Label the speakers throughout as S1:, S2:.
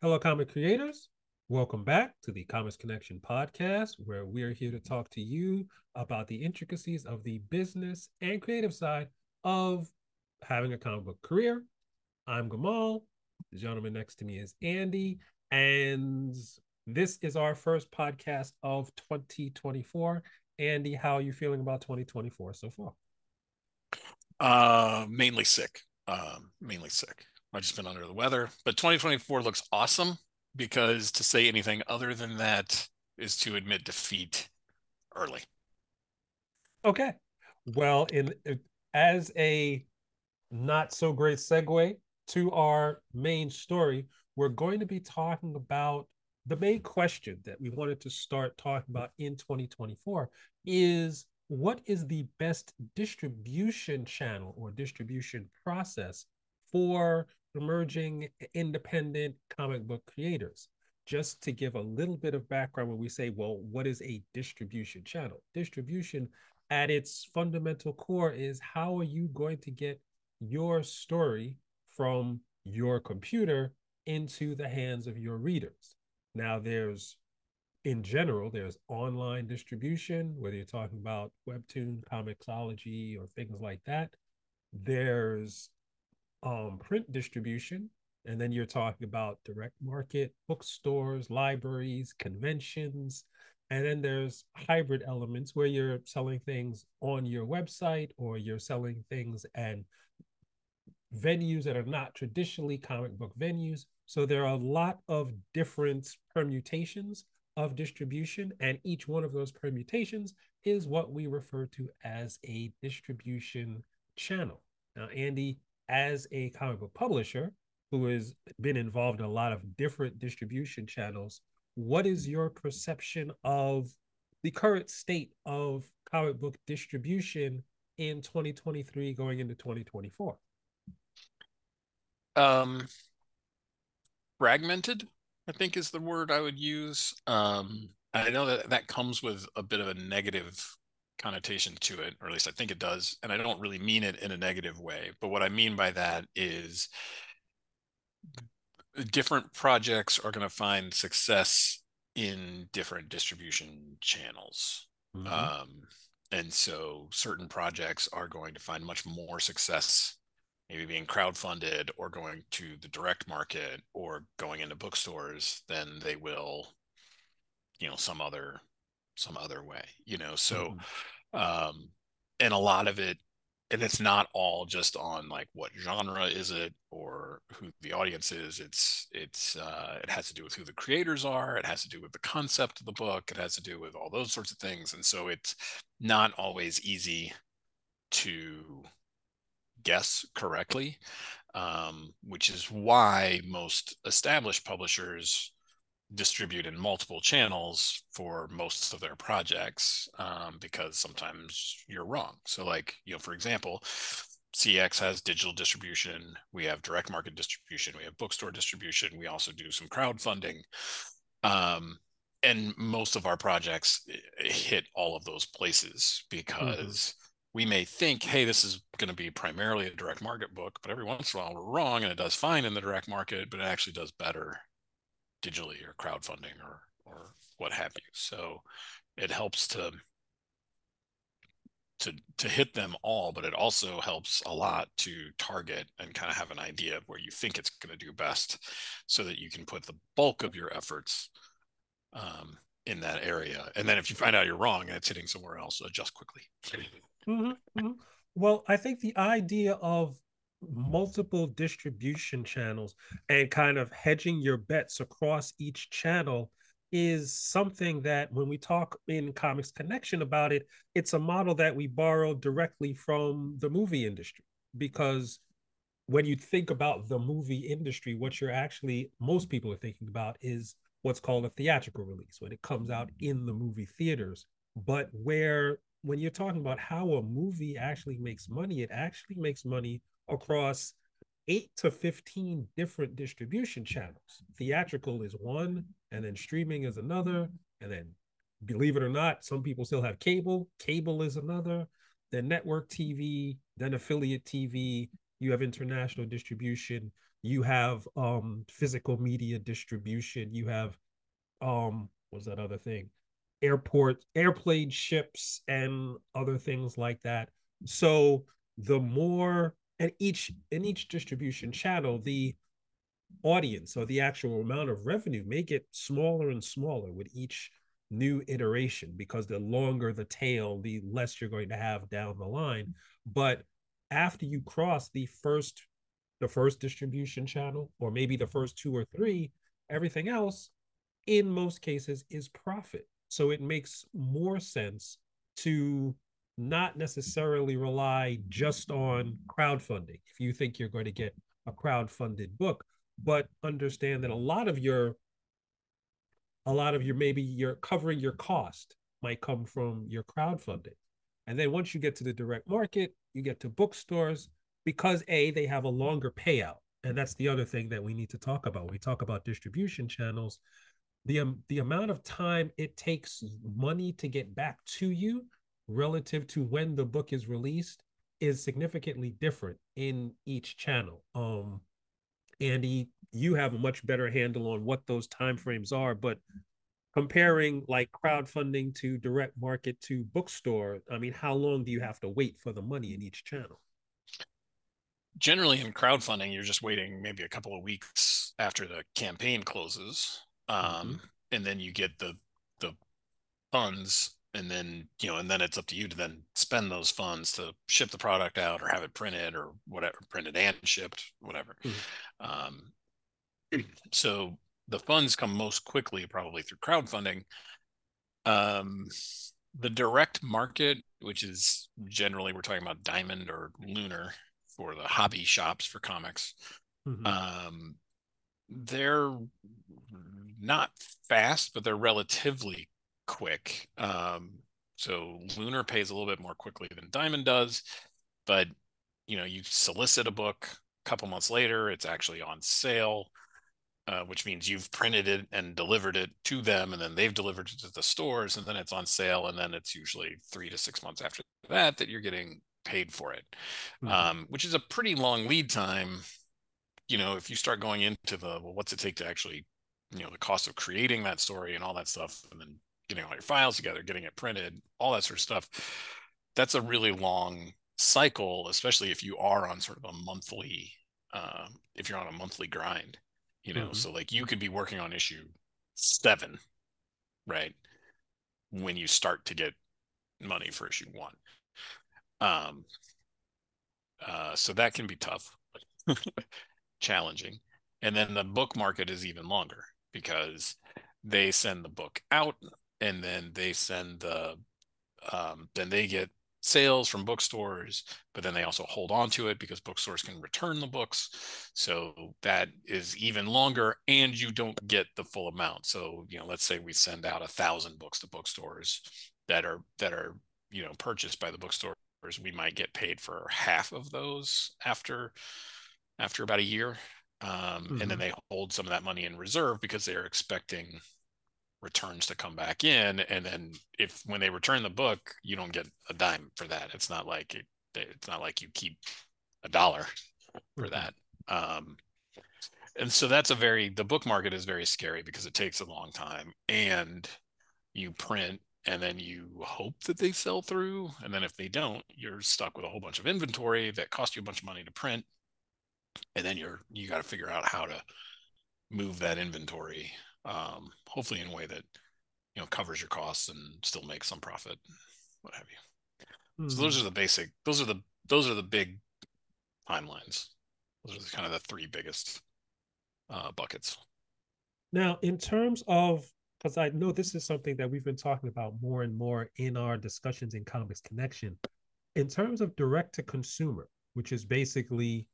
S1: Hello, comic creators. Welcome back to the Comics Connection podcast, where we are here to talk to you about the intricacies of the business and creative side of having a comic book career. I'm Gamal. The gentleman next to me is Andy. And this is our first podcast of 2024. Andy, how are you feeling about 2024 so far?
S2: Uh, mainly sick. Um, mainly sick. I've just been under the weather, but 2024 looks awesome because to say anything other than that is to admit defeat early.
S1: Okay. Well, in as a not so great segue to our main story, we're going to be talking about the main question that we wanted to start talking about in 2024 is what is the best distribution channel or distribution process for emerging independent comic book creators. Just to give a little bit of background when we say, well, what is a distribution channel? Distribution at its fundamental core is how are you going to get your story from your computer into the hands of your readers? Now, there's in general, there's online distribution, whether you're talking about Webtoon, Comixology, or things like that. There's um, print distribution, and then you're talking about direct market, bookstores, libraries, conventions, and then there's hybrid elements where you're selling things on your website or you're selling things and venues that are not traditionally comic book venues. So there are a lot of different permutations of distribution, and each one of those permutations is what we refer to as a distribution channel. Now, Andy, as a comic book publisher who has been involved in a lot of different distribution channels, what is your perception of the current state of comic book distribution in 2023 going into 2024?
S2: Um, fragmented, I think is the word I would use. Um, I know that that comes with a bit of a negative connotation to it, or at least I think it does. And I don't really mean it in a negative way. But what I mean by that is different projects are going to find success in different distribution channels. Mm-hmm. Um, and so certain projects are going to find much more success maybe being crowdfunded or going to the direct market or going into bookstores than they will you know some other some other way you know so mm-hmm. um and a lot of it and it's not all just on like what genre is it or who the audience is it's it's uh it has to do with who the creators are it has to do with the concept of the book it has to do with all those sorts of things and so it's not always easy to guess correctly um, which is why most established publishers distribute in multiple channels for most of their projects um, because sometimes you're wrong. So, like, you know, for example, CX has digital distribution, we have direct market distribution, we have bookstore distribution, we also do some crowdfunding. Um, and most of our projects eh, hit all of those places mm-hmm. because mm-hmm. we may think, hey, this is going to be primarily a direct market book, but every once in a while we're wrong and it does fine in the direct market, but it actually does better digitally or crowdfunding or or what have you. So it helps to to to hit them all, but it also helps a lot to target and kind of have an idea of where you think it's going to do best, so that you can put the bulk of your efforts um, in that area. And then if you find out you're wrong and it's hitting somewhere else, adjust quickly.
S1: Mm-hmm, mm-hmm. Well, I think the idea of multiple distribution channels and kind of hedging your bets across each channel is something that when we talk in comics connection about it it's a model that we borrowed directly from the movie industry. Because when you think about the movie industry what you're actually most people are thinking about is what's called a theatrical release when it comes out in the movie theaters. But where when you're talking about how a movie actually makes money it actually makes money across eight to 15 different distribution channels. Theatrical is one, and then streaming is another. And then, believe it or not, some people still have cable. Cable is another, then network TV, then affiliate TV, you have international distribution, you have um physical media distribution, you have um what's that other thing? Airport, airplane ships and other things like that. So the more and each in each distribution channel, the audience or the actual amount of revenue may get smaller and smaller with each new iteration because the longer the tail, the less you're going to have down the line. But after you cross the first the first distribution channel or maybe the first two or three, everything else in most cases is profit. So it makes more sense to not necessarily rely just on crowdfunding. If you think you're going to get a crowd-funded book, but understand that a lot of your a lot of your maybe you're covering your cost might come from your crowdfunding. And then once you get to the direct market you get to bookstores because a they have a longer payout. And that's the other thing that we need to talk about. We talk about distribution channels. The um, the amount of time it takes money to get back to you relative to when the book is released is significantly different in each channel um Andy, you have a much better handle on what those timeframes are, but comparing like crowdfunding to direct market to bookstore, I mean, how long do you have to wait for the money in each channel?
S2: Generally, in crowdfunding, you're just waiting maybe a couple of weeks after the campaign closes, um, mm-hmm. and then you get the the funds and then you know and then it's up to you to then spend those funds to ship the product out or have it printed or whatever printed and shipped whatever mm-hmm. um, so the funds come most quickly probably through crowdfunding um, the direct market which is generally we're talking about diamond or lunar for the hobby shops for comics mm-hmm. um, they're not fast but they're relatively quick. Um, so Lunar pays a little bit more quickly than Diamond does, but you know, you solicit a book a couple months later, it's actually on sale, uh, which means you've printed it and delivered it to them, and then they've delivered it to the stores, and then it's on sale, and then it's usually three to six months after that that you're getting paid for it, mm-hmm. um, which is a pretty long lead time. You know, if you start going into the well, what's it take to actually, you know, the cost of creating that story and all that stuff, and then getting all your files together, getting it printed, all that sort of stuff. That's a really long cycle, especially if you are on sort of a monthly, uh, if you're on a monthly grind, you know. Mm-hmm. So like you could be working on issue seven, right, when you start to get money for issue one. Um, uh, so that can be tough, challenging, and then the book market is even longer because they send the book out and then they send the um, then they get sales from bookstores but then they also hold on to it because bookstores can return the books so that is even longer and you don't get the full amount so you know let's say we send out a thousand books to bookstores that are that are you know purchased by the bookstores we might get paid for half of those after after about a year um, mm-hmm. and then mm-hmm. they hold some of that money in reserve because they're expecting returns to come back in and then if when they return the book you don't get a dime for that it's not like it, it's not like you keep a dollar for mm-hmm. that um and so that's a very the book market is very scary because it takes a long time and you print and then you hope that they sell through and then if they don't you're stuck with a whole bunch of inventory that cost you a bunch of money to print and then you're you got to figure out how to move that inventory um, hopefully in a way that you know covers your costs and still makes some profit, what have you. Mm-hmm. So those hmm. are the basic. Those are the those are the big timelines. Those are the, kind of the three biggest uh, buckets.
S1: Now, in terms of because I know this is something that we've been talking about more and more in our discussions in Comics Connection. In terms of direct to consumer, which is basically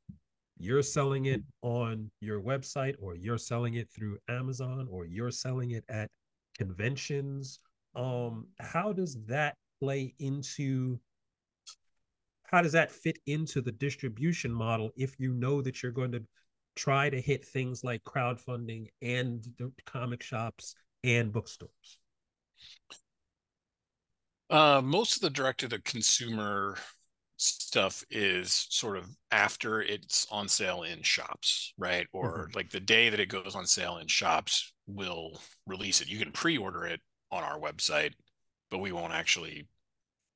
S1: you're selling it on your website or you're selling it through Amazon or you're selling it at conventions um how does that play into how does that fit into the distribution model if you know that you're going to try to hit things like crowdfunding and the comic shops and bookstores?
S2: Uh, most of the direct to the consumer stuff is sort of after it's on sale in shops, right? Or mm-hmm. like the day that it goes on sale in shops, we'll release it. You can pre-order it on our website, but we won't actually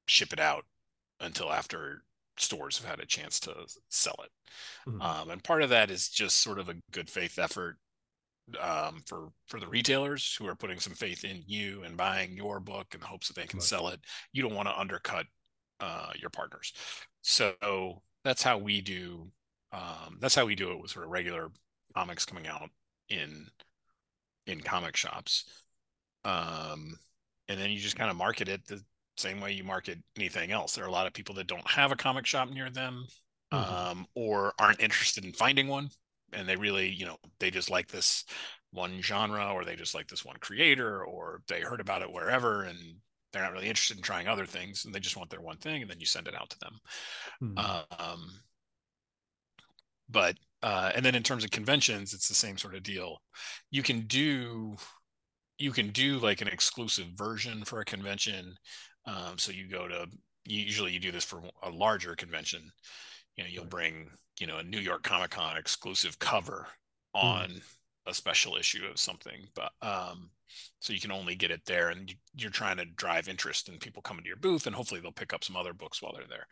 S2: ship it out until after stores have had a chance to sell it. Mm-hmm. Um, and part of that is just sort of a good faith effort um, for for the retailers who are putting some faith in you and buying your book in the hopes that they can right. sell it. You don't want to undercut uh, your partners. So that's how we do. Um, that's how we do it with sort of regular comics coming out in in comic shops. Um, and then you just kind of market it the same way you market anything else. There are a lot of people that don't have a comic shop near them, mm-hmm. um, or aren't interested in finding one, and they really, you know, they just like this one genre, or they just like this one creator, or they heard about it wherever, and they're not really interested in trying other things, and they just want their one thing, and then you send it out to them. Mm-hmm. Um, but uh, and then in terms of conventions, it's the same sort of deal. You can do you can do like an exclusive version for a convention um, so you go to usually you do this for a larger convention. You know, you'll bring you know a New York Comic Con exclusive cover hmm. on mm. A special issue of something, but um, so you can only get it there, and you, are trying to drive interest and people coming to your booth, and hopefully they'll pick up some other books while they're there.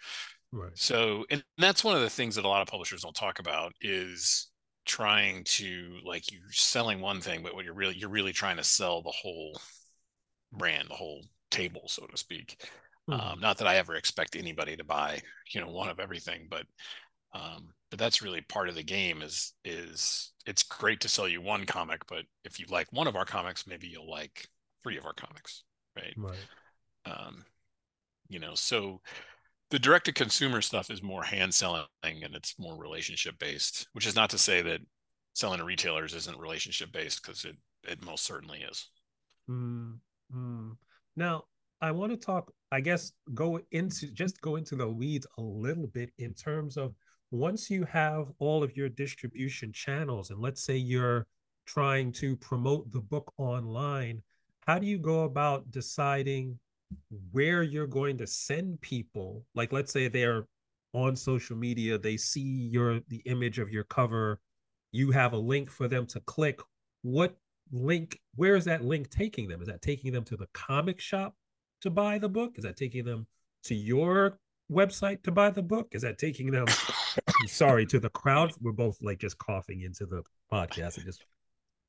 S2: Right. So, and that's one of the things that a lot of publishers don't talk about is trying to like you're selling one thing, but what you're really you're really trying to sell the whole brand, the whole table, so to speak. Mm-hmm. Um, not that I ever expect anybody to buy, you know, one of everything, but um, but that's really part of the game. Is is it's great to sell you one comic, but if you like one of our comics, maybe you'll like three of our comics, right? Right. Um, you know, so the direct to consumer stuff is more hand selling and it's more relationship based, which is not to say that selling to retailers isn't relationship based because it it most certainly is.
S1: Mm-hmm. Now, I want to talk, I guess, go into just go into the weeds a little bit in terms of once you have all of your distribution channels, and let's say you're trying to promote the book online, how do you go about deciding where you're going to send people? Like, let's say they're on social media, they see your the image of your cover, you have a link for them to click. What link where is that link taking them is that taking them to the comic shop to buy the book is that taking them to your website to buy the book is that taking them sorry to the crowd we're both like just coughing into the podcast and just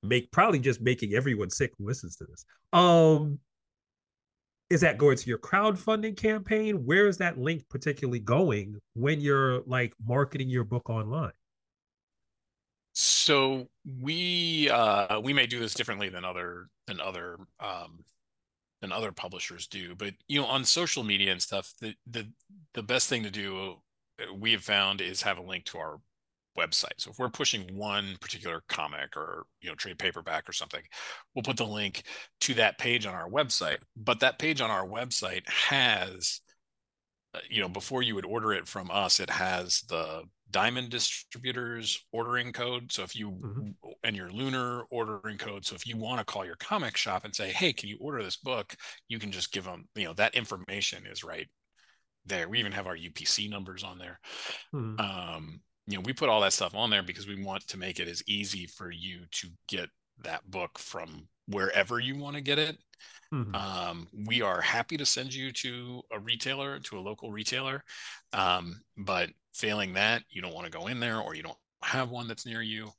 S1: make probably just making everyone sick who listens to this. Um is that going to your crowdfunding campaign? Where is that link particularly going when you're like marketing your book online?
S2: So we uh, we may do this differently than other than other um, than other publishers do, but you know, on social media and stuff, the the the best thing to do we have found is have a link to our website. So if we're pushing one particular comic or you know trade paperback or something, we'll put the link to that page on our website. But that page on our website has uh, you know before you would order it from us it has the diamond distributors ordering code so if you mm-hmm. and your lunar ordering code so if you want to call your comic shop and say hey can you order this book you can just give them you know that information is right there we even have our upc numbers on there mm-hmm. um you know we put all that stuff on there because we want to make it as easy for you to get that book from wherever you want to get it Mm-hmm. Um, we are happy to send you to a retailer, to a local retailer. Um, but failing that, you don't want to go in there or you don't have one that's near you.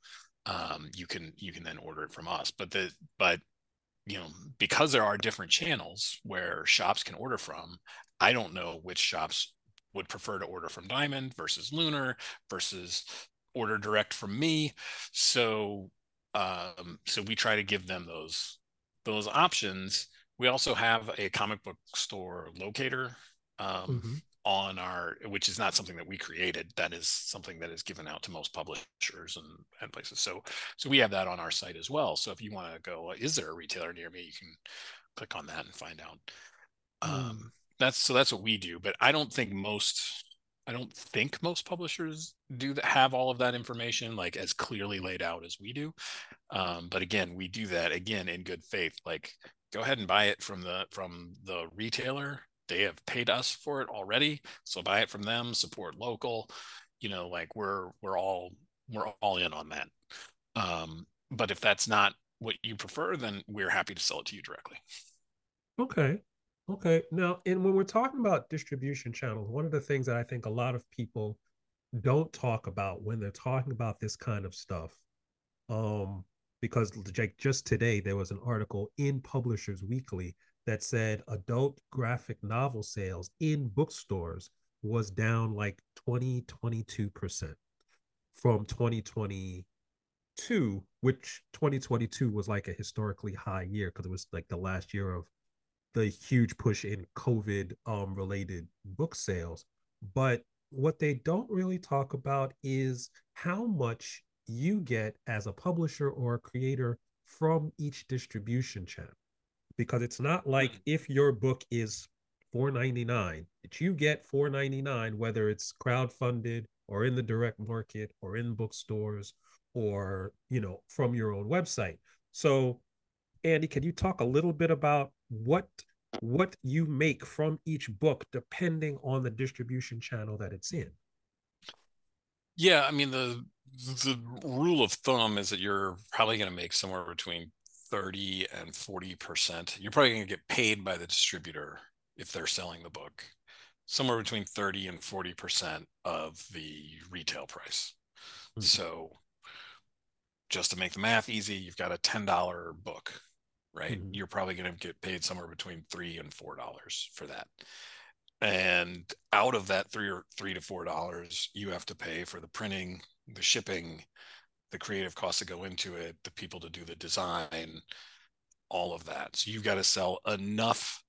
S2: Um, you can you can then order it from us. But the but you know because there are different channels where shops can order from, I don't know which shops would prefer to order from Diamond versus Lunar versus order direct from me. So um, so we try to give them those those options we also have a comic book store locator um, mm-hmm. on our, which is not something that we created. That is something that is given out to most publishers and, and places. So, so we have that on our site as well. So if you want to go, is there a retailer near me? You can click on that and find out. Mm. Um, that's so that's what we do. But I don't think most I don't think most publishers do that have all of that information like as clearly laid out as we do. Um, but again, we do that again in good faith. Like go ahead and buy it from the from the retailer they have paid us for it already so buy it from them support local you know like we're we're all we're all in on that um but if that's not what you prefer then we're happy to sell it to you directly
S1: okay okay now and when we're talking about distribution channels one of the things that i think a lot of people don't talk about when they're talking about this kind of stuff um because like just today there was an article in publishers weekly that said adult graphic novel sales in bookstores was down like 20 22% from 2022 which 2022 was like a historically high year because it was like the last year of the huge push in covid um related book sales. But what they don't really talk about is how much you get as a publisher or a creator from each distribution channel. Because it's not like mm. if your book is 499 that you get 499 whether it's crowdfunded or in the direct market or in bookstores or you know from your own website. So andy can you talk a little bit about what what you make from each book depending on the distribution channel that it's in
S2: yeah i mean the the rule of thumb is that you're probably going to make somewhere between 30 and 40%. You're probably going to get paid by the distributor if they're selling the book, somewhere between 30 and 40% of the retail price. Mm-hmm. So just to make the math easy, you've got a $10 book, right? Mm-hmm. You're probably going to get paid somewhere between three and four dollars for that. And out of that three or three to four dollars, you have to pay for the printing, the shipping, the creative costs that go into it, the people to do the design, all of that. So you've got to sell enough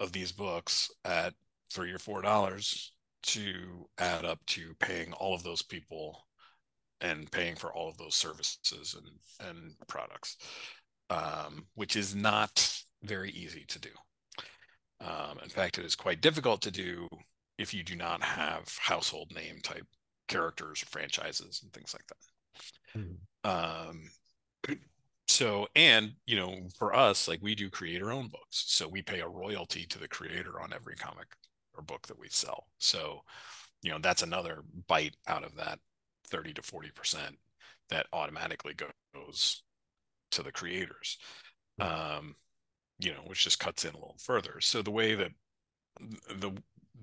S2: of these books at three or four dollars to add up to paying all of those people and paying for all of those services and and products, um, which is not very easy to do. Um, in fact, it is quite difficult to do if you do not have household name type characters or franchises and things like that. Mm-hmm. Um, so, and you know, for us, like we do creator own books, so we pay a royalty to the creator on every comic or book that we sell. So, you know, that's another bite out of that 30 to 40 percent that automatically goes to the creators. Mm-hmm. Um, you know, which just cuts in a little further. So the way that the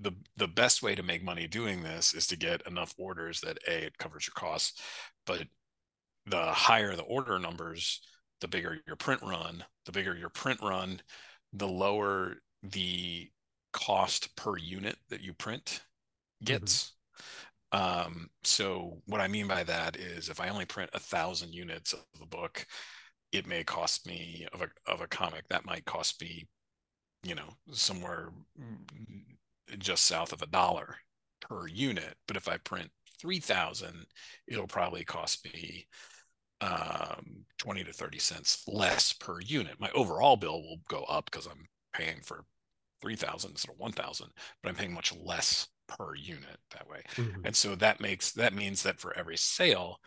S2: the the best way to make money doing this is to get enough orders that a it covers your costs, but the higher the order numbers, the bigger your print run. The bigger your print run, the lower the cost per unit that you print gets. Mm-hmm. Um, so what I mean by that is if I only print a thousand units of a book, it may cost me of a of a comic that might cost me, you know, somewhere just south of a dollar per unit. But if I print 3000 it'll probably cost me um, 20 to 30 cents less per unit my overall bill will go up because i'm paying for 3000 instead of 1000 but i'm paying much less per unit that way mm-hmm. and so that makes that means that for every sale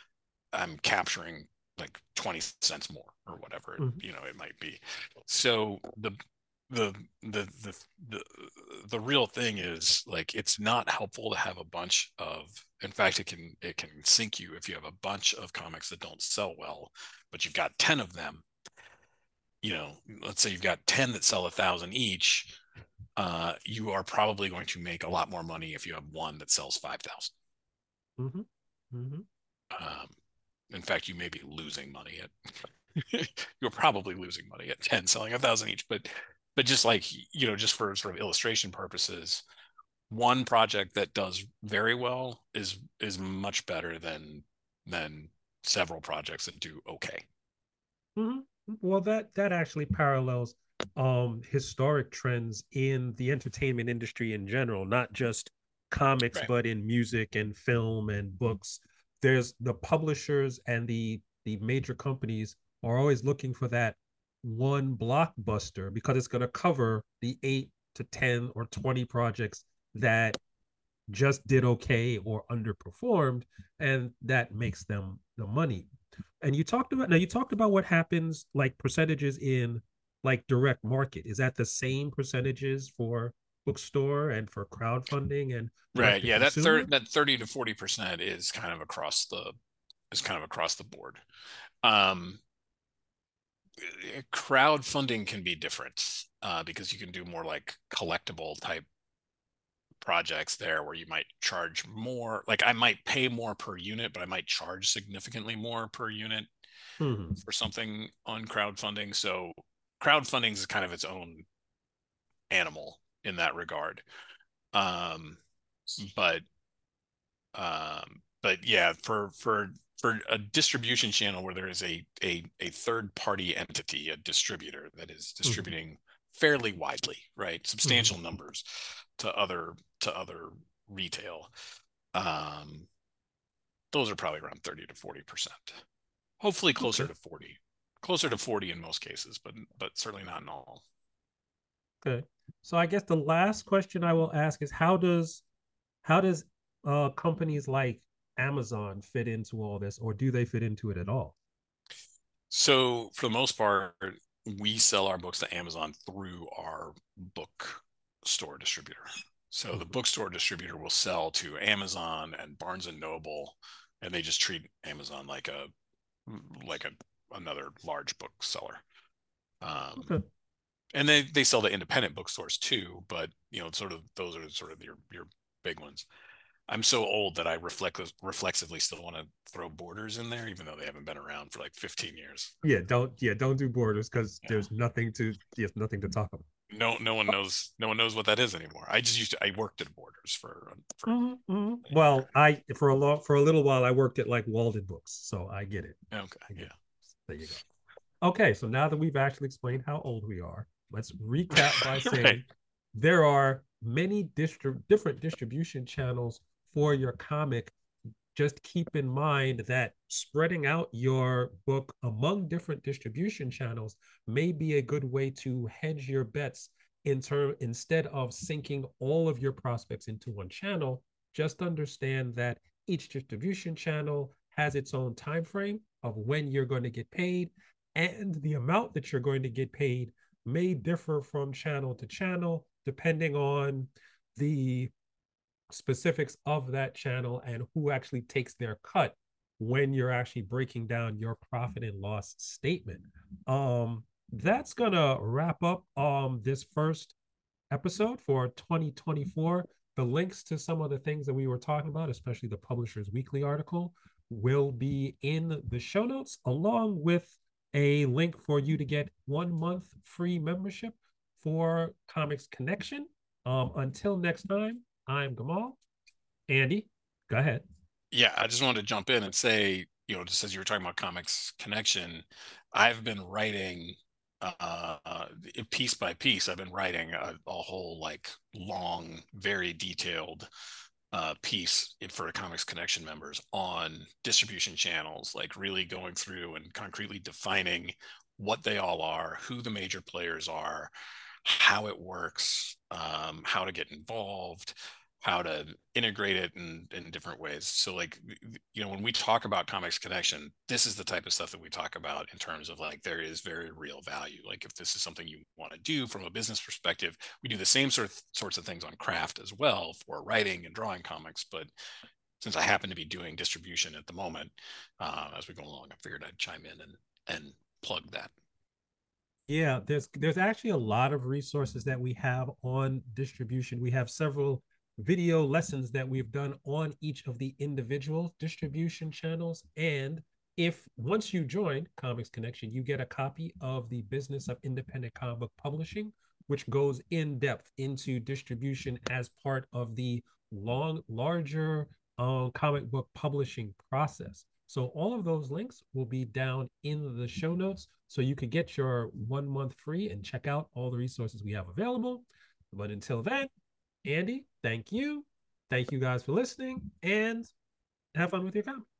S2: i'm capturing like 20 cents more or whatever mm-hmm. you know it might be so the the the the the the real thing is like it's not helpful to have a bunch of in fact it can it can sink you if you have a bunch of comics that don't sell well but you've got 10 of them you know let's say you've got 10 that sell a thousand each uh, you are probably going to make a lot more money if you have one that sells 5000 mm-hmm. mm-hmm. um, in fact you may be losing money at you're probably losing money at 10 selling a thousand each but but just like you know just for sort of illustration purposes one project that does very well is is much better than than several projects that do okay
S1: mm-hmm. well that that actually parallels um historic trends in the entertainment industry in general not just comics right. but in music and film and books there's the publishers and the the major companies are always looking for that one blockbuster because it's going to cover the eight to 10 or 20 projects that just did okay or underperformed and that makes them the money. And you talked about now you talked about what happens like percentages in like direct market. Is that the same percentages for bookstore and for crowdfunding and
S2: right yeah that third that 30 to 40 percent is kind of across the is kind of across the board. Um crowdfunding can be different uh, because you can do more like collectible type projects there where you might charge more like i might pay more per unit but i might charge significantly more per unit mm-hmm. for something on crowdfunding. So crowdfunding is kind of its own animal in that regard um but um but yeah for for for a distribution channel where there is a a, a third party entity a distributor that is mm-hmm. distributing mm-hmm. fairly widely right substantial mm-hmm. numbers to other to other retail um those are probably around 30 to 40 percent hopefully closer okay. to 40 closer to 40 in most cases but but certainly not in all
S1: okay so i guess the last question i will ask is how does how does uh companies like amazon fit into all this or do they fit into it at all
S2: so for the most part we sell our books to amazon through our book store distributor. So the mm-hmm. bookstore distributor will sell to Amazon and Barnes and Noble, and they just treat Amazon like a like a another large bookseller. Um, okay. And they they sell to independent bookstores too, but you know, sort of those are sort of your your big ones. I'm so old that I reflect reflexively still want to throw borders in there, even though they haven't been around for like 15 years.
S1: Yeah, don't yeah, don't do borders because yeah. there's nothing to there's nothing to talk about
S2: no no one knows no one knows what that is anymore i just used to i worked at borders for, for mm-hmm.
S1: mm-hmm. well i for a long for a little while i worked at like walden books so i get it
S2: okay get
S1: yeah it. there you go okay so now that we've actually explained how old we are let's recap by saying right. there are many distri- different distribution channels for your comic just keep in mind that spreading out your book among different distribution channels may be a good way to hedge your bets in term instead of sinking all of your prospects into one channel just understand that each distribution channel has its own time frame of when you're going to get paid and the amount that you're going to get paid may differ from channel to channel depending on the specifics of that channel and who actually takes their cut when you're actually breaking down your profit and loss statement. Um, that's gonna wrap up um this first episode for 2024. The links to some of the things that we were talking about, especially the Publishers Weekly article, will be in the show notes, along with a link for you to get one month free membership for Comics Connection. Um, until next time, I'm Gamal. Andy, go ahead.
S2: Yeah, I just wanted to jump in and say, you know, just as you were talking about Comics Connection, I've been writing uh, uh, piece by piece. I've been writing a, a whole like long, very detailed uh, piece for Comics Connection members on distribution channels, like really going through and concretely defining what they all are, who the major players are, how it works, um, how to get involved, how to integrate it in, in different ways. So like, you know, when we talk about Comics Connection, this is the type of stuff that we talk about in terms of like, there is very real value. Like if this is something you want to do from a business perspective, we do the same sort of sorts of things on craft as well for writing and drawing comics. But since I happen to be doing distribution at the moment, uh, as we go along, I figured I'd chime in and, and plug that.
S1: Yeah, there's there's actually a lot of resources that we have on distribution. We have several video lessons that we've done on each of the individual distribution channels. And if once you join Comics Connection, you get a copy of the business of independent comic book publishing, which goes in depth into distribution as part of the long, larger uh, comic book publishing process. So all of those links will be down in the show notes. So you can get your one month free and check out all the resources we have available. But until then, Andy, thank you. Thank you guys for listening and have fun with your comments.